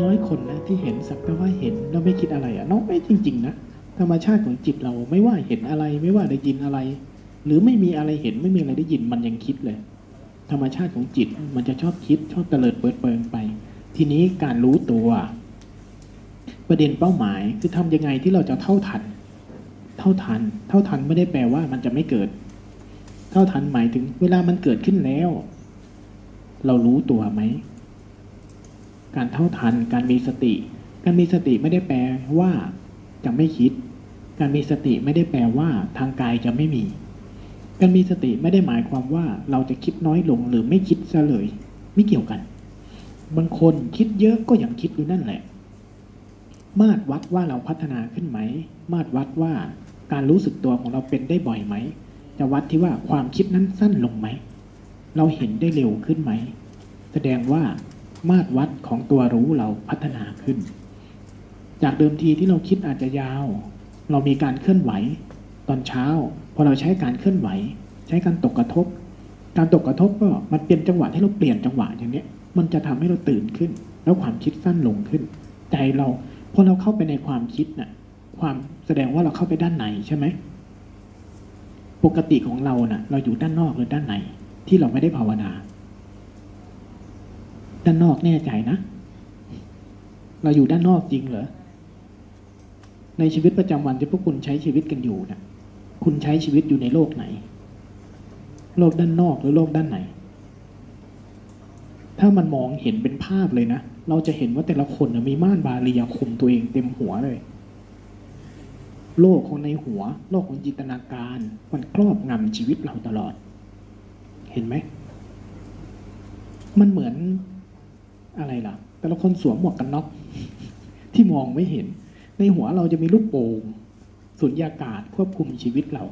น้อยคนนะที่เห็นสักแต่ว่าเห็นแล้วไม่คิดอะไรอะน้องไม่จริง ๆ นะธรรมชาติของจิตเราไม่ว่าเห็นอะไรไม่ว่าได้ยินอะไร หรือไม่มีอะไรเห็นไม่มีอะไรได้ยินมันยังคิดเลย ธรรมชาติของจิตมันจะชอบคิดชอบเตลิดเปิดเปิงไป ทีนี้การรู้ตัว ประเด็นเป้าหมายคือทำยังไงที่เราจะเท่าทัน เท่าทัน เท่าทันไม่ได้แปลว่ามันจะไม่เกิด เท่าทันหมายถึงเวลามันเกิดขึ้นแล้ว เรารู้ตัวไหม การเท่าทัน การมีสติ การมีสติไม่ได้แปลว่าจะไม่คิด การมีสติไม่ได้แปลว่า ทางกายจะไม่มี การมีสติไม่ได้หมายความว่า เราจะคิดน้อยลงหรือไม่คิดซะเลย ไม่เกี่ยวกัน บางคนคิดเยอะก็ยังคิดอยู่นั่นแหละ มาตรวัดว่าเราพัฒนาขึ้นไหม มาตรวัดว่าการรู้สึกตัวของเราเป็นได้บ่อยไหม จะวัดที่ว่าความคิดนั้นสั้นลงไหม เราเห็นได้เร็วขึ้นไหม แสดงว่า มาตรวัดของตัวรู้เราพัฒนาขึ้น จากเดิมทีที่เราคิดอาจจะยาว เรามีการเคลื่อนไหว ตอนเช้าพอเราใช้การเคลื่อนไหว ใช้การตกกระทบ การตกกระทบก็มันเป็นจังหวะที่เราเปลี่ยนจังหวะอย่างนี้มันจะทำให้เราตื่นขึ้น แล้วความคิดสั้นลงขึ้น ใจเราพอเราเข้าไปในความคิดน่ะความแสดงว่าเราเข้าไปด้านในใช่ไหมปกติของเราน่ะ เราอยู่ด้านนอกหรือด้านในที่เราไม่ได้ภาวนา ด้านนอกแน่ใจนะ เราอยู่ด้านนอกจริงเหรอ ในชีวิตประจำวันที่พวกคุณใช้ชีวิตกันอยู่นะคุณใช้ชีวิตอยู่ในโลกไหน โลกด้านนอกหรือโลกด้านไหน ถ้ามันมองเห็นเป็นภาพเลยนะ เราจะเห็นว่าแต่ละคนมีม่านบาลียคุมตัวเองเต็มหัวเลย โลกของในหัว โลกของจินตนาการ มันครอบงำชีวิตเราตลอด เห็นไหม มันเหมือน อะไรล่ะ แต่ละคนสวมหมวกกันน็อกที่มองไม่เห็น ในหัวเราจะมีลูกโป่งสุญญากาศควบคุมชีวิตเรา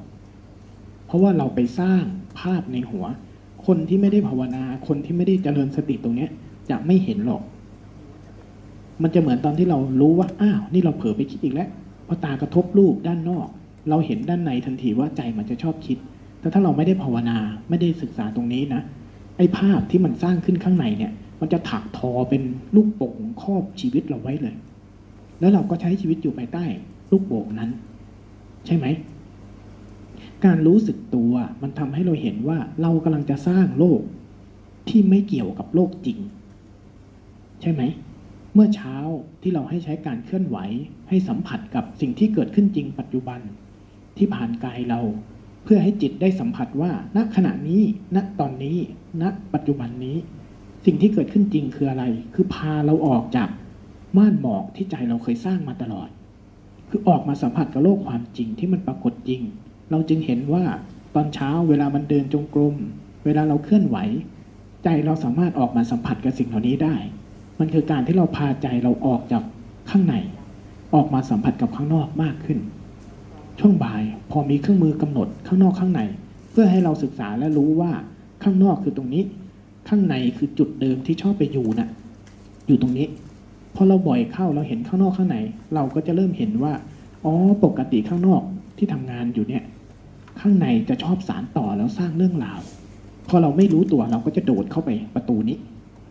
เพราะว่าเราไปสร้างภาพในหัว คนที่ไม่ได้ภาวนา คนที่ไม่ได้เจริญสติตรงเนี้ย จะไม่เห็นหรอก มันจะเหมือนตอนที่เรารู้ว่าอ้าวนี่เราเผลอไปคิดอีกแล้วพอตากระทบรูปด้านนอก เราเห็นด้านในทันทีว่าใจมันจะชอบคิด แต่ถ้าเราไม่ได้ภาวนาไม่ได้ศึกษาตรงนี้นะไอ้ภาพที่มันสร้างขึ้นข้างในเนี่ย มันจะถักทอเป็นลูกโป่งครอบชีวิตเราไว้เลย แล้วเราก็ใช้ชีวิตอยู่ภายใต้ ลูกโป่งนั้น ใช่ไหม การรู้สึกตัวมันทำให้เราเห็นว่าเรากำลังจะสร้างโลกที่ไม่เกี่ยวกับโลกจริง ใช่ไหม เมื่อเช้าที่เราให้ใช้การเคลื่อนไหว ให้สัมผัสกับสิ่งที่เกิดขึ้นจริงปัจจุบัน ที่ผ่านกายเรา เพื่อให้จิตได้สัมผัสว่า ณขณะนี้ ณตอนนี้ ณ ปัจจุบันนี้ สิ่งที่เกิดขึ้นจริงคืออะไร คือพาเราออกจากม่านหมอกที่ใจเราเคยสร้างมาตลอด คือออกมาสัมผัสกับโลกความจริงที่มันปรากฏจริง เราจึงเห็นว่าตอนเช้าเวลามันเดินจงกรม เวลาเราเคลื่อนไหว ใจเราสามารถออกมาสัมผัสกับสิ่งเหล่านี้ได้ มันคือการที่เราพาใจเราออกจากข้างใน ออกมาสัมผัสกับข้างนอกมากขึ้น ช่วงบ่ายพอมีเครื่องมือกำหนดข้างนอกข้างใน เพื่อให้เราศึกษาและรู้ว่าข้างนอกคือตรงนี้ ข้างในคือจุดเดิมที่ชอบไปอยู่น่ะ อยู่ตรงนี้พอเราบ่อยเข้าเราเห็นข้างนอกข้างในเราก็จะเริ่มเห็นว่าอ๋อปกติข้างนอกที่ทำงานอยู่เนี่ย ข้างในจะชอบสารต่อแล้วสร้างเรื่องราวพอเราไม่รู้ตัวเราก็จะโดดเข้าไปประตูนี้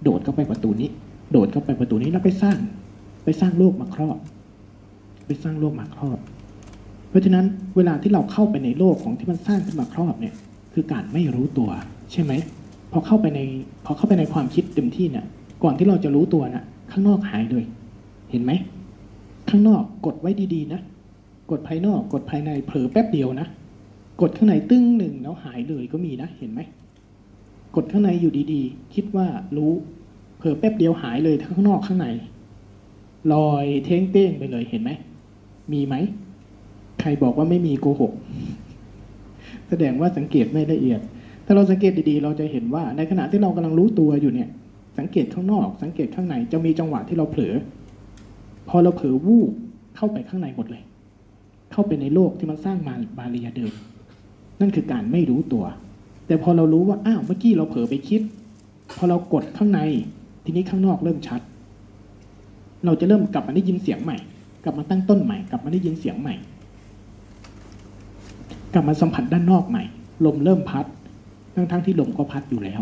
โดดเข้าไปประตูนี้ โดดเข้าไปประตูนี้แล้วไปสร้าง ไปสร้างโลกมาครอบ ไปสร้างโลกมาครอบ เพราะฉะนั้นเวลาที่เราเข้าไปในโลกของที่มันสร้างขึ้นมาครอบเนี่ย คือการไม่รู้ตัวใช่ไหม พอเข้าไปในพอเข้าไปในความคิดเต็มที่เนี่ย ก่อนที่เราจะรู้ตัวน่ะ ข้างนอกหายเลย เห็นไหม ข้างนอกกดไว้ดีๆนะ กดภายนอกกดภายในเผลอแป๊บเดียวนะ กดข้างในตึ้งหนึ่งแล้วหายเลยก็มีนะ เห็นไหม กดข้างในอยู่ดีๆ คิดว่ารู้ เผลอแป๊บเดียวหายเลยทั้งข้างนอกข้างใน ลอยเท้งเต้งไปเลยเห็นไหม มีไหม ใครบอกว่าไม่มีโกหก แสดงว่าสังเกตไม่ละเอียด ถ้าเราสังเกตดีๆ เราจะเห็นว่าในขณะที่เรากำลังรู้ตัวอยู่เนี่ย สังเกตข้างนอก สังเกตข้างในจะมีจังหวะที่เราเผลอ พอเราเผลอวูบเข้าไปข้างในหมดเลย เข้าไปในโลกที่มันสร้างมาบาลียเดิม นั่นคือการไม่รู้ตัว แต่พอเรารู้ว่าอ้าวเมื่อกี้เราเผลอไปคิด พอเรากดข้างใน ทีนี้ข้างนอกเริ่มชัด เราจะเริ่มกลับมาได้ยินเสียงใหม่ กลับมาตั้งต้นใหม่ กลับมาได้ยินเสียงใหม่ กลับมาสัมผัสด้านนอกใหม่ ลมเริ่มพัด ทั้งๆทที่ลมก็พัดอยู่แล้ว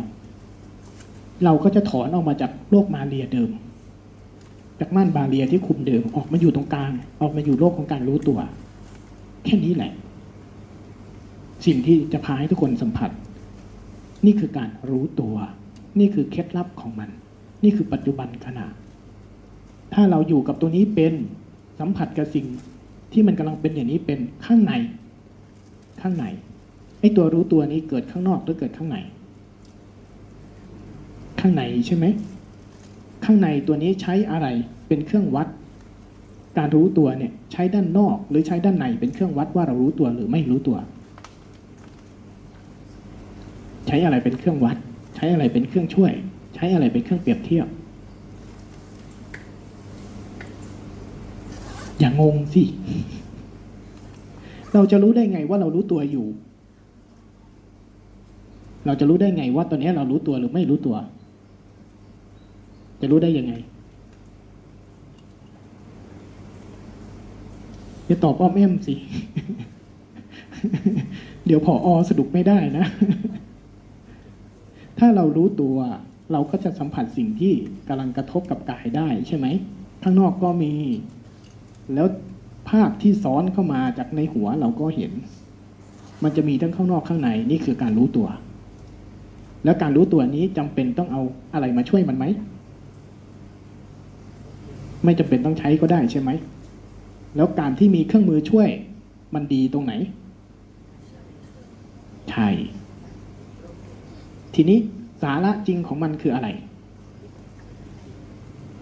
เราก็จะถอนออกมาจากโลกมาเรียเดิม จากม่านบาเรียที่คุมเดิมออกมาอยู่ตรงกลาง ออกมาอยู่โลกของการรู้ตัว แค่นี้แหละ สิ่งที่จะพาให้ทุกคนสัมผัส นี่คือการรู้ตัว นี่คือเคล็ดลับของมัน นี่คือปัจจุบันขณะ ถ้าเราอยู่กับตัวนี้เป็นสัมผัสกับสิ่งที่มันกำลังเป็นอย่างนี้เป็นข้างใน ข้างใน อ้ตัวรู้ตัวนี้เกิดข้างนอกหรือเกิดข้างในข้างในใช่ไหมข้างในตัวนี้ใช้อะไรเป็นเครื่องวัด การรู้ตัวเนี่ยใช้ด้านนอกหรือใช้ด้านในเป็นเครื่องวัดว่าเรารู้ตัวหรือไม่รู้ตัว ใช้อะไรเป็นเครื่องวัด ใช้อะไรเป็นเครื่องช่วย ใช้อะไรเป็นเครื่องเปรียบเทียบ อย่างงสิเราจะรู้ได้ไงว่าเรารู้ตัวอยู่ เราจะรู้ได้ไงว่าตอนนี้เรารู้ตัวหรือไม่รู้ตัว จะรู้ได้ยังไงจะตอบอ้อมแอมสิ เดี๋ยวผออสรุปไม่ได้นะ ถ้าเรารู้ตัวเราก็จะสัมผัสสิ่งที่กำลังกระทบกับกายได้ใช่ไหม ข้างนอกก็มี แล้วภาพที่ซ้อนเข้ามาจากในหัวเราก็เห็น มันจะมีทั้งข้างนอกข้างในนี่คือการรู้ตัว แล้วการรู้ตัวนี้จำเป็นต้องเอาอะไรมาช่วยมันไหม ไม่จำเป็นต้องใช้ก็ได้ใช่ไหม แล้วการที่มีเครื่องมือช่วยมันดีตรงไหน ใช่ ทีนี้สาระจริงของมันคืออะไร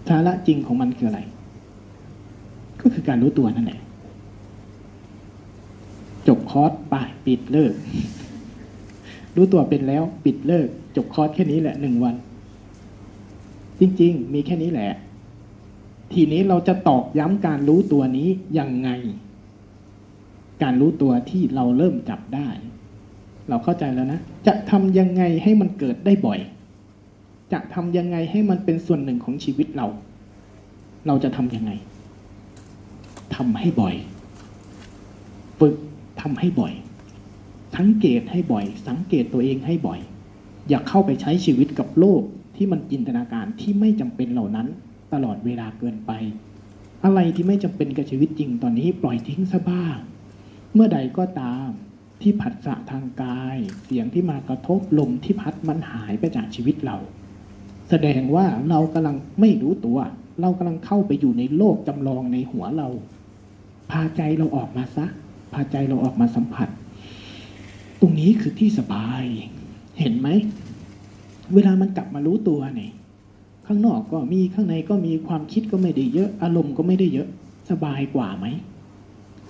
สาระจริงของมันคืออะไร ก็คือการรู้ตัวนั่นแหละ จบคอร์สไปปิดเลิก รู้ตัวเป็นแล้วปิดเลิก จบคอร์สแค่นี้แหละหนึ่งวัน จริงๆ มีแค่นี้แหละ ทีนี้เราจะตอกย้ำการรู้ตัวนี้ยังไง การรู้ตัวที่เราเริ่มจับได้ เราเข้าใจแล้วนะ จะทำยังไงให้มันเกิดได้บ่อย จะทำยังไงให้มันเป็นส่วนหนึ่งของชีวิตเรา เราจะทำยังไงทำให้บ่อย ฝึกทำให้บ่อย สังเกตให้บ่อย สังเกตตัวเองให้บ่อย อย่าเข้าไปใช้ชีวิตกับโลกที่มันจินตนาการที่ไม่จำเป็นเหล่านั้นตลอดเวลาเกินไป อะไรที่ไม่จำเป็นกับชีวิตจริงตอนนี้ปล่อยทิ้งซะบ้าง เมื่อใดก็ตามที่ผัสสะทางกาย เสียงที่มากระทบลมที่พัดมันหายไปจากชีวิตเรา แสดงว่าเรากำลังไม่รู้ตัว เรากำลังเข้าไปอยู่ในโลกจำลองในหัวเรา พาใจเราออกมาซะ พาใจเราออกมาสัมผัส ตรงนี้คือที่สบาย เห็นไหม เวลามันกลับมารู้ตัวเนี่ยข้างนอกก็มีข้างในก็มีความคิดก็ไม่ได้เยอะ อารมณ์ก็ไม่ได้เยอะ สบายกว่าไหม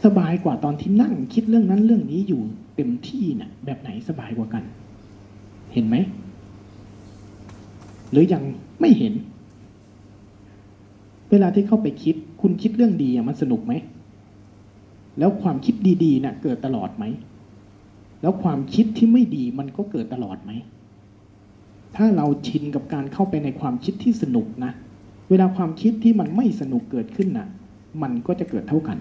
สบายกว่าตอนที่นั่งคิดเรื่องนั้นเรื่องนี้อยู่เต็มที่นะ่ะ แบบไหนสบายกว่ากัน เห็นไหม หรือยังไม่เห็น เวลาที่เข้าไปคิด คุณคิดเรื่องดีอะมันสนุกไหม แล้วความคิดดีๆนะ่ะ เกิดตลอดไหม แล้วความคิดที่ไม่ดีมันก็เกิดตลอดไหม ถ้าเราชินกับการเข้าไปในความคิดที่สนุกนะ เวลาความคิดที่มันไม่สนุกเกิดขึ้นนะ่ะ มันก็จะเกิดเท่ากัน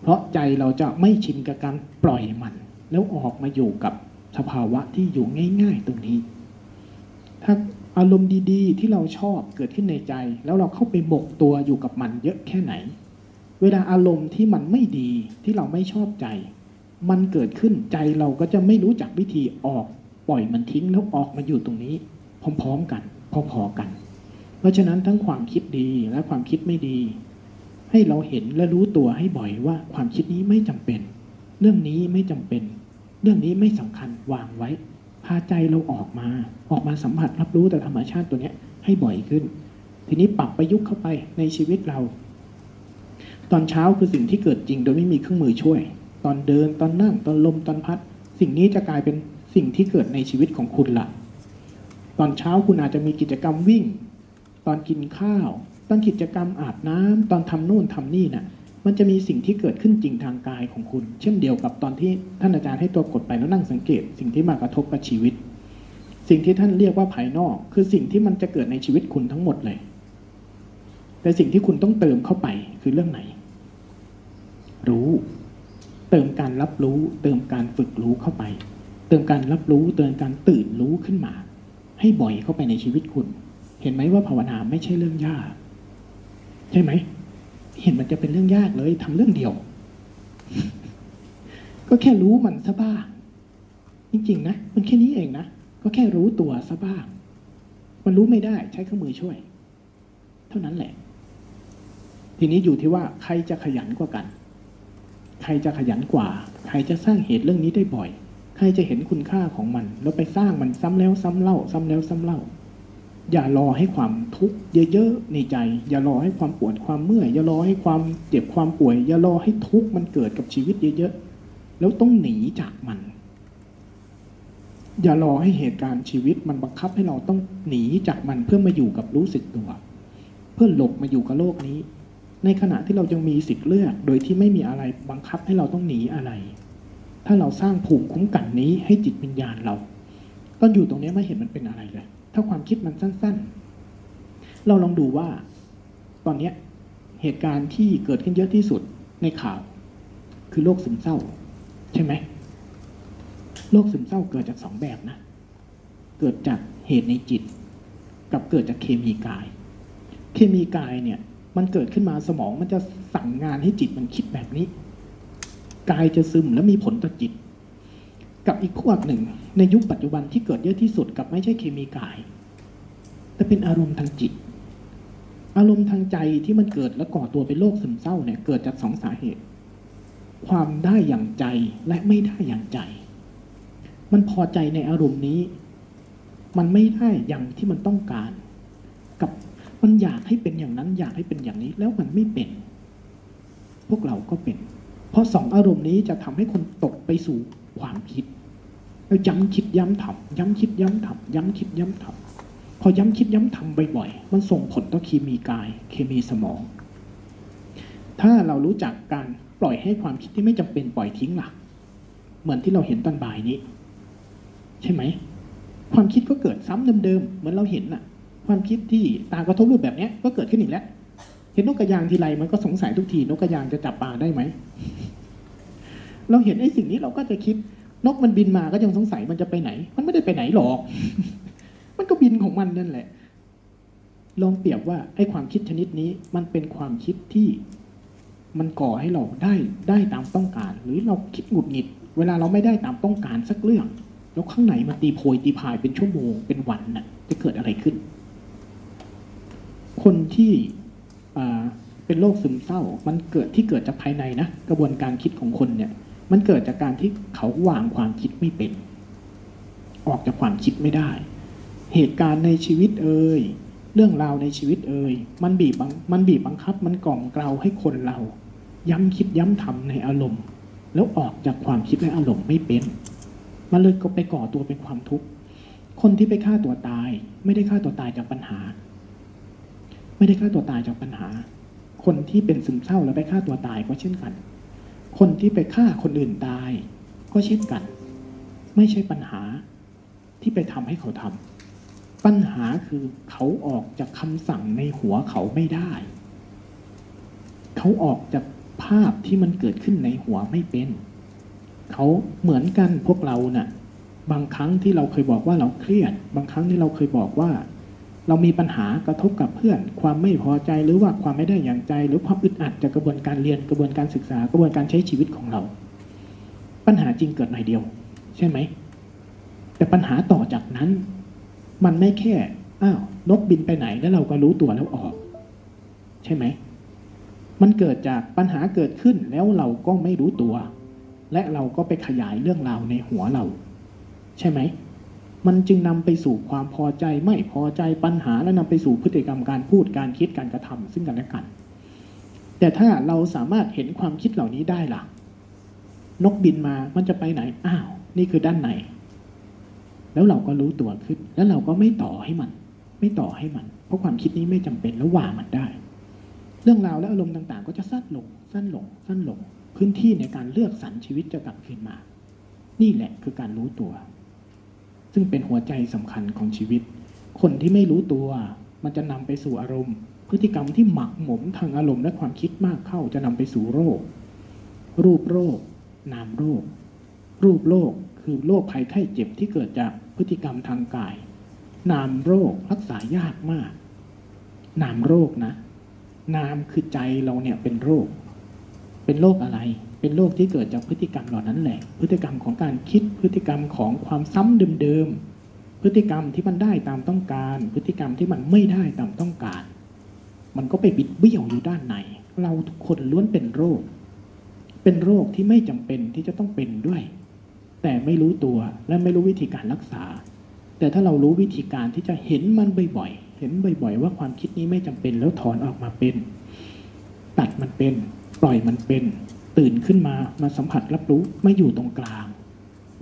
เพราะใจเราจะไม่ชินกับการปล่อยมัน แล้วออกมาอยู่กับสภาวะที่อยู่ง่าย ๆ ตรงนี้ ถ้าอารมณ์ดีๆ ที่เราชอบเกิดขึ้นในใจ แล้วเราเข้าไปหมกตัวอยู่กับมันเยอะแค่ไหน เวลาอารมณ์ที่มันไม่ดีที่เราไม่ชอบใจ มันเกิดขึ้นใจเราก็จะไม่รู้จักวิธีออกปล่อยมันทิ้งแล้วออกมาอยู่ตรงนี้ พร้อมๆกัน พอๆกัน เพราะฉะนั้นทั้งความคิดดีและความคิดไม่ดี ให้เราเห็นและรู้ตัวให้บ่อยว่าความคิดนี้ไม่จำเป็น เรื่องนี้ไม่จำเป็น เรื่องนี้ไม่สำคัญวางไว้ พาใจเราออกมา ออกมาสัมผัสรับรู้แต่ธรรมชาติตัวเนี้ยให้บ่อยขึ้น ทีนี้ปรับประยุกต์เข้าไปในชีวิตเรา ตอนเช้าคือสิ่งที่เกิดจริงโดยไม่มีเครื่องมือช่วย ตอนเดินตอนนั่งตอนลมตอนพัด สิ่งนี้จะกลายเป็นสิ่งที่เกิดในชีวิตของคุณละตอนเช้าคุณอาจจะมีกิจกรรมวิ่ง ตอนกินข้าว ตอนกิจกรรมอาบน้ำตอนทำนู่นทำนี่น่ะ มันจะมีสิ่งที่เกิดขึ้นจริงทางกายของคุณ เช่นเดียวกับตอนที่ท่านอาจารย์ให้ตัวกดไปแล้วนั่งสังเกต สิ่งที่มากระทบกับชีวิต สิ่งที่ท่านเรียกว่าภายนอก คือสิ่งที่มันจะเกิดในชีวิตคุณทั้งหมดเลย แต่สิ่งที่คุณต้องเติมเข้าไปคือเรื่องไหน รู้ เติมการรับรู้ เติมการฝึกรู้เข้าไป เติมการรับรู้ เติมการตื่นรู้ขึ้นมา ให้บ่อยเข้าไปในชีวิตคุณ เห็นไหมว่าภาวนาไม่ใช่เรื่องยาก ใช่ไหม เห็นมันจะเป็นเรื่องยากเลยทำเรื่องเดียว ก็แค่รู้มันซะบ้าง จริงๆนะมันแค่นี้เองนะก็แค่รู้ตัวซะบ้าง มันรู้ไม่ได้ใช้เครื่องมือช่วย เท่านั้นแหละ ทีนี้อยู่ที่ว่าใครจะขยันกว่ากัน ใครจะขยันกว่า ใครจะสร้างเหตุเรื่องนี้ได้บ่อย ใครจะเห็นคุณค่าของมัน แล้วไปสร้างมันซ้ำแล้วซ้ำเล่า ซ้ำแล้วซ้ำเล่า อย่ารอให้ความทุกข์เยอะๆในใจ อย่ารอให้ความปวดความเมื่อย อย่ารอให้ความเจ็บความป่วย อย่ารอให้ทุกข์มันเกิดกับชีวิตเยอะๆ แล้วต้องหนีจากมัน อย่ารอให้เหตุการณ์ชีวิตมันบังคับให้เราต้องหนีจากมันเพื่อมาอยู่กับรู้สึกตัว เพื่อหลบมาอยู่กับโลกนี้ ในขณะที่เรายังมีสิทธิ์เลือก โดยที่ไม่มีอะไรบังคับให้เราต้องหนีอะไร ถ้าเราสร้างภูมิคุ้มกันนี้ให้จิตวิญญาณเราตอนอยู่ตรงนี้ไม่เห็นมันเป็นอะไรเลย ถ้าความคิดมันสั้น ๆ เราลองดูว่า ตอนเนี้ยเหตุการณ์ที่เกิดขึ้นเยอะที่สุดในข่าว คือโรคซึมเศร้า ใช่ไหมโรคซึมเศร้าเกิดจากสองแบบนะ เกิดจากเหตุในจิต กับเกิดจากเคมีกาย เคมีกายเนี่ย มันเกิดขึ้นมาสมองมันจะสั่งงานให้จิตมันคิดแบบนี้ กายจะซึมแล้วมีผลต่อจิต กับอีกพวหนึ่ง ในยุคปัจจุบันที่เกิดเยอะที่สุดกับไม่ใช่เคมีกาย แต่เป็นอารมณ์ทางจิต อารมณ์ทางใจที่มันเกิดและก่อตัวเป็นโรคซึมเศร้าเนี่ยเกิดจากสองสาเหตุ ความได้อย่างใจและไม่ได้อย่างใจ มันพอใจในอารมณ์นี้ มันไม่ได้อย่างที่มันต้องการ กับ มันอยากให้เป็นอย่างนั้นอยากให้เป็นอย่างนี้แล้วมันไม่เป็น พวกเราก็เป็น เพราะสองอารมณ์นี้จะทำให้คนตกไปสู่ความคิดแล้วย้ำคิดย้ำทำย้ำคิดย้ำทำย้ำคิดย้ำทำพอย้ำคิดย้ำทำบ่อยๆมันส่งผลต่อเคมีกาย เคมีสมอง ถ้าเรารู้จักการปล่อยให้ความคิดที่ไม่จำเป็นปล่อยทิ้งล่ะ เหมือนที่เราเห็นตอนบ่ายนี้ ใช่ไหม ความคิดก็เกิดซ้ำเดิมๆเหมือนเราเห็นน่ะ ความคิดที่ตากระทบรูปแบบนี้ก็เกิดขึ้นอีกแล้ว เห็นนกกระยางทีไรมันก็สงสัยทุกทีนกกระยางจะจับปลาได้ไหม เราเห็นไอ้สิ่งนี้เราก็จะคิดนกมันบินมาก็ยังสงสัยมันจะไปไหน มันไม่ได้ไปไหนหรอก มันก็บินของมันนั่นแหละ ลองเปรียบว่าไอ้ความคิดชนิดนี้ มันเป็นความคิดที่มันก่อให้เราได้ได้ตามต้องการ หรือเราคิดหงุดหงิด เวลาเราไม่ได้ตามต้องการสักเรื่อง แล้วข้างในมันตีโพยตีพายเป็นชั่วโมงเป็นวันน่ะ จะเกิดอะไรขึ้น คนที่เป็นโรคซึมเศร้า มันเกิดที่เกิดจากภายในนะกระบวนการคิดของคนเนี่ย มันเกิดจากการที่เขาวางความคิดไม่เป็น ออกจากความคิดไม่ได้ เหตุการณ์ในชีวิตเอ่ยเรื่องราวในชีวิตเอ่ยมันบีบมันบีบบังคับ มันกล่อมเกลาให้คนเรา ย้ำคิดย้ำทำในอารมณ์ แล้วออกจากความคิดและอารมณ์ไม่เป็น มันเลยก็ไปก่อตัวเป็นความทุกข์คนที่ไปฆ่าตัวตาย ไม่ได้ฆ่าตัวตายจากปัญหา ไม่ได้ฆ่าตัวตายจากปัญหา คนที่เป็นซึมเศร้าแล้วไปฆ่าตัวตายก็เช่นกัน คนที่ไปฆ่าคนอื่นตาย ก็เช่นกัน ไม่ใช่ปัญหาที่ไปทำให้เขาทำปัญหาคือเขาออกจากคำสั่งในหัวเขาไม่ได้ เขาออกจากภาพที่มันเกิดขึ้นในหัวไม่เป็น เขาเหมือนกันพวกเราน่ะ บางครั้งที่เราเคยบอกว่าเราเครียด บางครั้งที่เราเคยบอกว่า เรามีปัญหากระทบกับเพื่อน ความไม่พอใจหรือว่าความไม่ได้อย่างใจ หรือความอึดอัดจากกระบวนการเรียนกระบวนการศึกษากระบวนการใช้ชีวิตของเรา ปัญหาจริงเกิดหน่อยเดียว ใช่ไหม แต่ปัญหาต่อจากนั้น มันไม่แค่อ้าวนกบินไปไหนแล้วเราก็รู้ตัวแล้วออก ใช่ไหม มันเกิดจากปัญหาเกิดขึ้นแล้วเราก็ไม่รู้ตัว และเราก็ไปขยายเรื่องราวในหัวเรา ใช่ไหม มันจึงนำไปสู่ความพอใจไม่พอใจปัญหาและนำไปสู่พฤติกรรมการพูดการคิดการกระทำซึ่งกันและกัน แต่ถ้าเราสามารถเห็นความคิดเหล่านี้ได้ล่ะ นกบินมามันจะไปไหนอ้าว นี่คือด้านในแล้วเราก็รู้ตัวขึ้น แล้วเราก็ไม่ต่อให้มัน ไม่ต่อให้มัน เพราะความคิดนี้ไม่จำเป็นแล้ววางมันได้ เรื่องราวและอารมณ์ต่างๆ ก็จะสั้นลง สั้นลง สั้นลง พื้นที่ในการเลือกสรรชีวิตจะกลับคืนมา นี่แหละคือการรู้ตัว ซึ่งเป็นหัวใจสำคัญของชีวิต คนที่ไม่รู้ตัว มันจะนำไปสู่อารมณ์ พฤติกรรมที่หมักหมมทางอารมณ์และความคิดมากเข้าจะนำไปสู่โรค รูปโรค นามโรค รูปโรคคือโรคภัยไข้เจ็บที่เกิดจากพฤติกรรมทางกาย นามโรครักษายากมาก นามโรคนะ นามคือใจเราเนี่ยเป็นโรค เป็นโรคอะไร เป็นโรคที่เกิดจากพฤติกรรมเหล่านั้นแหละ พฤติกรรมของการคิด พฤติกรรมของความซ้ำเดิมๆ พฤติกรรมที่มันได้ตามต้องการ พฤติกรรมที่มันไม่ได้ตามต้องการ มันก็ไปบิดเบี้ยวอยู่ด้านใน เราทุกคนล้วนเป็นโรค เป็นโรคที่ไม่จำเป็นที่จะต้องเป็นด้วย แต่ไม่รู้ตัวและไม่รู้วิธีการรักษา แต่ถ้าเรารู้วิธีการที่จะเห็นมันบ่อยๆ เห็นบ่อยๆ ว่าความคิดนี้ไม่จำเป็นแล้วถอนออกมาเป็น ตัดมันเป็น ปล่อยมันเป็น ตื่นขึ้นมามาสัมผัสรับรู้มาอยู่ตรงกลาง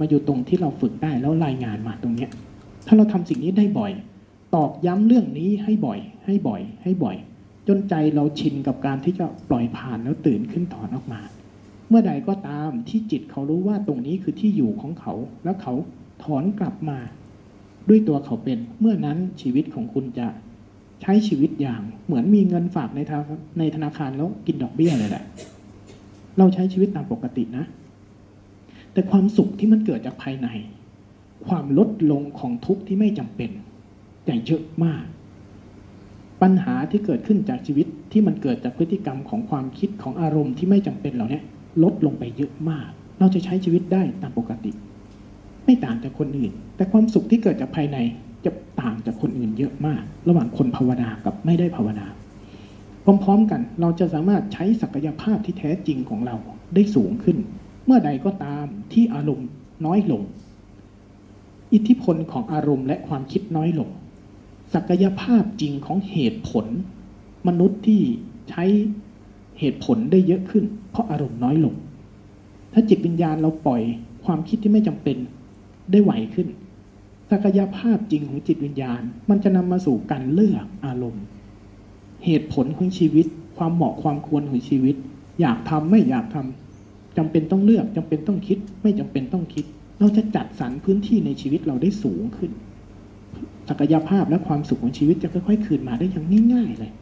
มาอยู่ตรงที่เราฝึกได้แล้วรายงานมาตรงเนี้ย ถ้าเราทำสิ่งนี้ได้บ่อย ตอกย้ำเรื่องนี้ให้บ่อย ให้บ่อย ให้บ่อย จนใจเราชินกับการที่จะปล่อยผ่านแล้วตื่นขึ้นถอนออกมา เมื่อใดก็ตามที่จิตเขารู้ว่าตรงนี้คือที่อยู่ของเขา แล้วเขาถอนกลับมา ด้วยตัวเขาเป็นเมื่อนั้นชีวิตของคุณจะใช้ชีวิตอย่างเหมือนมีเงินฝากในธนาในธนาคารแล้วกินดอกเบี้ยเลยแหละ เราใช้ชีวิตตามปกตินะ แต่ความสุขที่มันเกิดจากภายใน ความลดลงของทุกข์ที่ไม่จำเป็นแต่เยอะมาก ปัญหาที่เกิดขึ้นจากชีวิตที่มันเกิดจากพฤติกรรมของความคิดของอารมณ์ที่ไม่จำเป็นเหล่านี้ลดลงไปเยอะมาก เราจะใช้ชีวิตได้ตามปกติ ไม่ต่างจากคนอื่น แต่ความสุขที่เกิดจากภายในจะต่างจากคนอื่นเยอะมาก ระหว่างคนภาวนากับไม่ได้ภาวนา พร้อมๆกันเราจะสามารถใช้ศักยภาพที่แท้จริงของเราได้สูงขึ้น เมื่อใดก็ตามที่อารมณ์น้อยลง อิทธิพลของอารมณ์และความคิดน้อยลง ศักยภาพจริงของเหตุผล มนุษย์ที่ใช้เหตุผลได้เยอะขึ้น เพราะอารมณ์น้อยลง ถ้าจิตวิญญาณเราปล่อยความคิดที่ไม่จำเป็นได้ไหวขึ้น ศักยภาพจริงของจิตวิญญาณ มันจะนำมาสู่การเลือกอารมณ์ เหตุผลของชีวิต ความเหมาะความควรของชีวิต อยากทำไม่อยากทำจำเป็นต้องเลือกจำเป็นต้องคิด ไม่จำเป็นต้องคิด เราจะจัดสรรพื้นที่ในชีวิตเราได้สูงขึ้น ศักยภาพและความสุขของชีวิตจะค่อยๆคืนมาได้อย่างง่ายๆเลย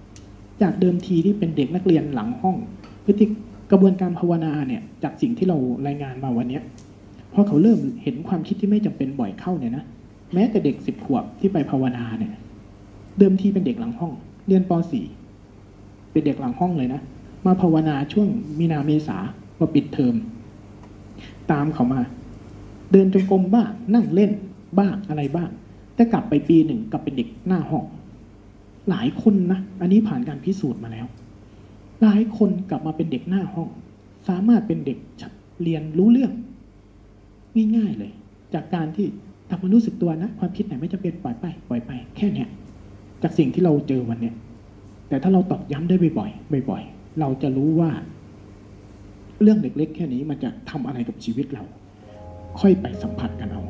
จากเดิมทีที่เป็นเด็กนักเรียนหลังห้อง พฤติกระบวนการภาวนาเนี่ยจากสิ่งที่เรารายงานมาวันเนี้ยพอเขาเริ่มเห็นความคิดที่ไม่จำเป็นบ่อยเข้าเนี่ยนะแม้แต่เด็กสิบขวบที่ไปภาวนาเนี่ย เดิมทีเป็นเด็กหลังห้อง เรียนป .4 เป็นเด็กหลังห้องเลยนะ มาภาวนาช่วงมีนาเมษาพอปิดเทอม ตามเขามา เดินจงกรมบ้างนั่งเล่นบ้างอะไรบ้าง แต่กลับไปปีหนึ่งกลับเป็นเด็กหน้าห้อง หลายคนนะ อันนี้ผ่านการพิสูจน์มาแล้ว หลายคนกลับมาเป็นเด็กหน้าห้อง สามารถเป็นเด็กเรียนรู้เรื่อง ง่ายๆเลย จากการที่ทำมันรู้สึกตัวนะ ความคิดไหนไม่จะเป็นปล่อยไป ปล่อยไป แค่เนี้ย จากสิ่งที่เราเจอวันเนี้ยแต่ถ้าเราตอกย้ำได้บ่อยๆบ่อย ๆ เราจะรู้ว่า เรื่องเล็กๆแค่นี้มันจะทำอะไรกับชีวิตเรา ค่อยไปสัมผัสกันเอา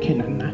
แค่นั้นนะ